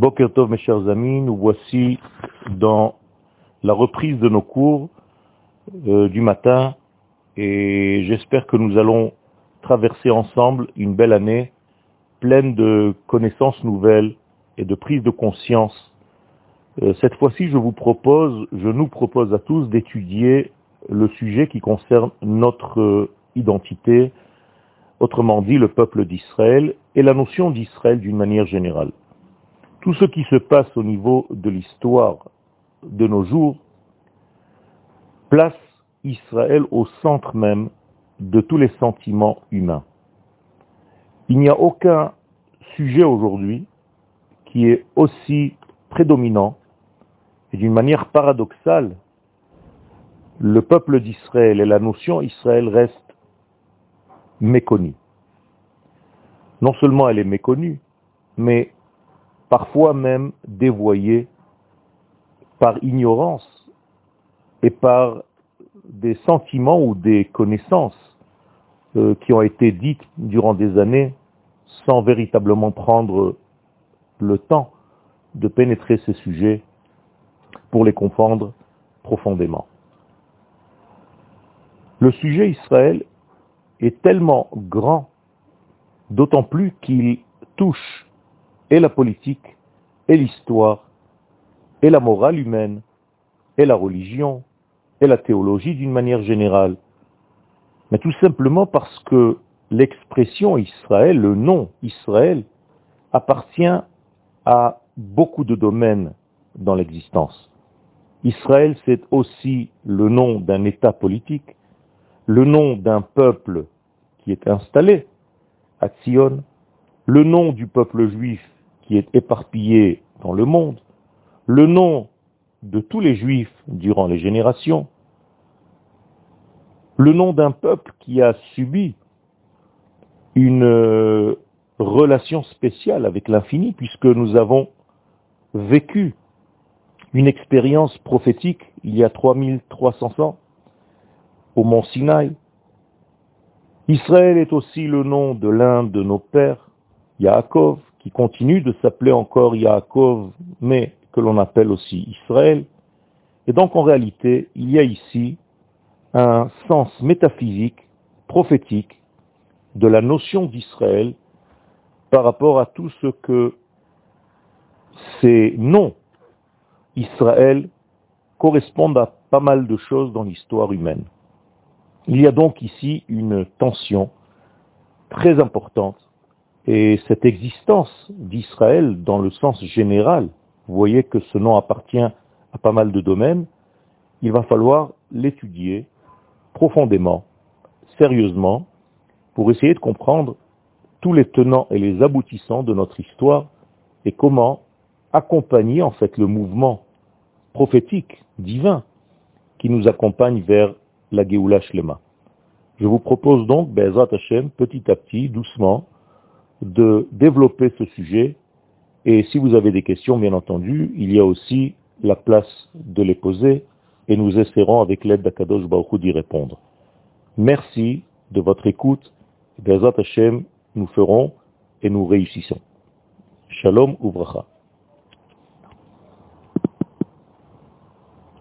Boker Tov, mes chers amis, nous voici dans la reprise de nos cours euh, du matin et j'espère que nous allons traverser ensemble une belle année pleine de connaissances nouvelles et de prise de conscience. Euh, cette fois-ci, je vous propose, je nous propose à tous d'étudier le sujet qui concerne notre euh, identité, autrement dit le peuple d'Israël et la notion d'Israël d'une manière générale. Tout ce qui se passe au niveau de l'histoire de nos jours place Israël au centre même de tous les sentiments humains. Il n'y a aucun sujet aujourd'hui qui est aussi prédominant et d'une manière paradoxale, le peuple d'Israël et la notion Israël restent méconnus. Non seulement elle est méconnue, mais parfois même dévoyée par ignorance et par des sentiments ou des connaissances euh, qui ont été dites durant des années sans véritablement prendre le temps de pénétrer ces sujets pour les comprendre profondément. Le sujet Israël est tellement grand, d'autant plus qu'il touche et la politique, et l'histoire, et la morale humaine, et la religion, et la théologie d'une manière générale. Mais tout simplement parce que l'expression Israël, le nom Israël, appartient à beaucoup de domaines dans l'existence. Israël, c'est aussi le nom d'un État politique, le nom d'un peuple qui est installé à Sion, le nom du peuple juif qui est éparpillé dans le monde, le nom de tous les juifs durant les générations, le nom d'un peuple qui a subi une euh, relation spéciale avec l'infini, puisque nous avons vécu une expérience prophétique il y a 3300 ans au mont Sinaï. Israël est aussi le nom de l'un de nos pères, Yaakov, qui continue de s'appeler encore Yaakov, mais que l'on appelle aussi Israël. Et donc en réalité, il y a ici un sens métaphysique, prophétique, de la notion d'Israël par rapport à tout ce que ces noms Israël correspondent à pas mal de choses dans l'histoire humaine. Il y a donc ici une tension très importante et cette existence d'Israël dans le sens général, vous voyez que ce nom appartient à pas mal de domaines, il va falloir l'étudier profondément, sérieusement, pour essayer de comprendre tous les tenants et les aboutissants de notre histoire et comment accompagner en fait le mouvement prophétique, divin, qui nous accompagne vers la Géoula Shlema. Je vous propose donc, Bezrat Hashem, petit à petit, doucement, de développer ce sujet. Et si vous avez des questions, bien entendu, il y a aussi la place de les poser et nous essaierons avec l'aide d'Akadosh Baruch d'y répondre. Merci de votre écoute. Bezat Hashem, nous ferons et nous réussissons. Shalom Uvracha.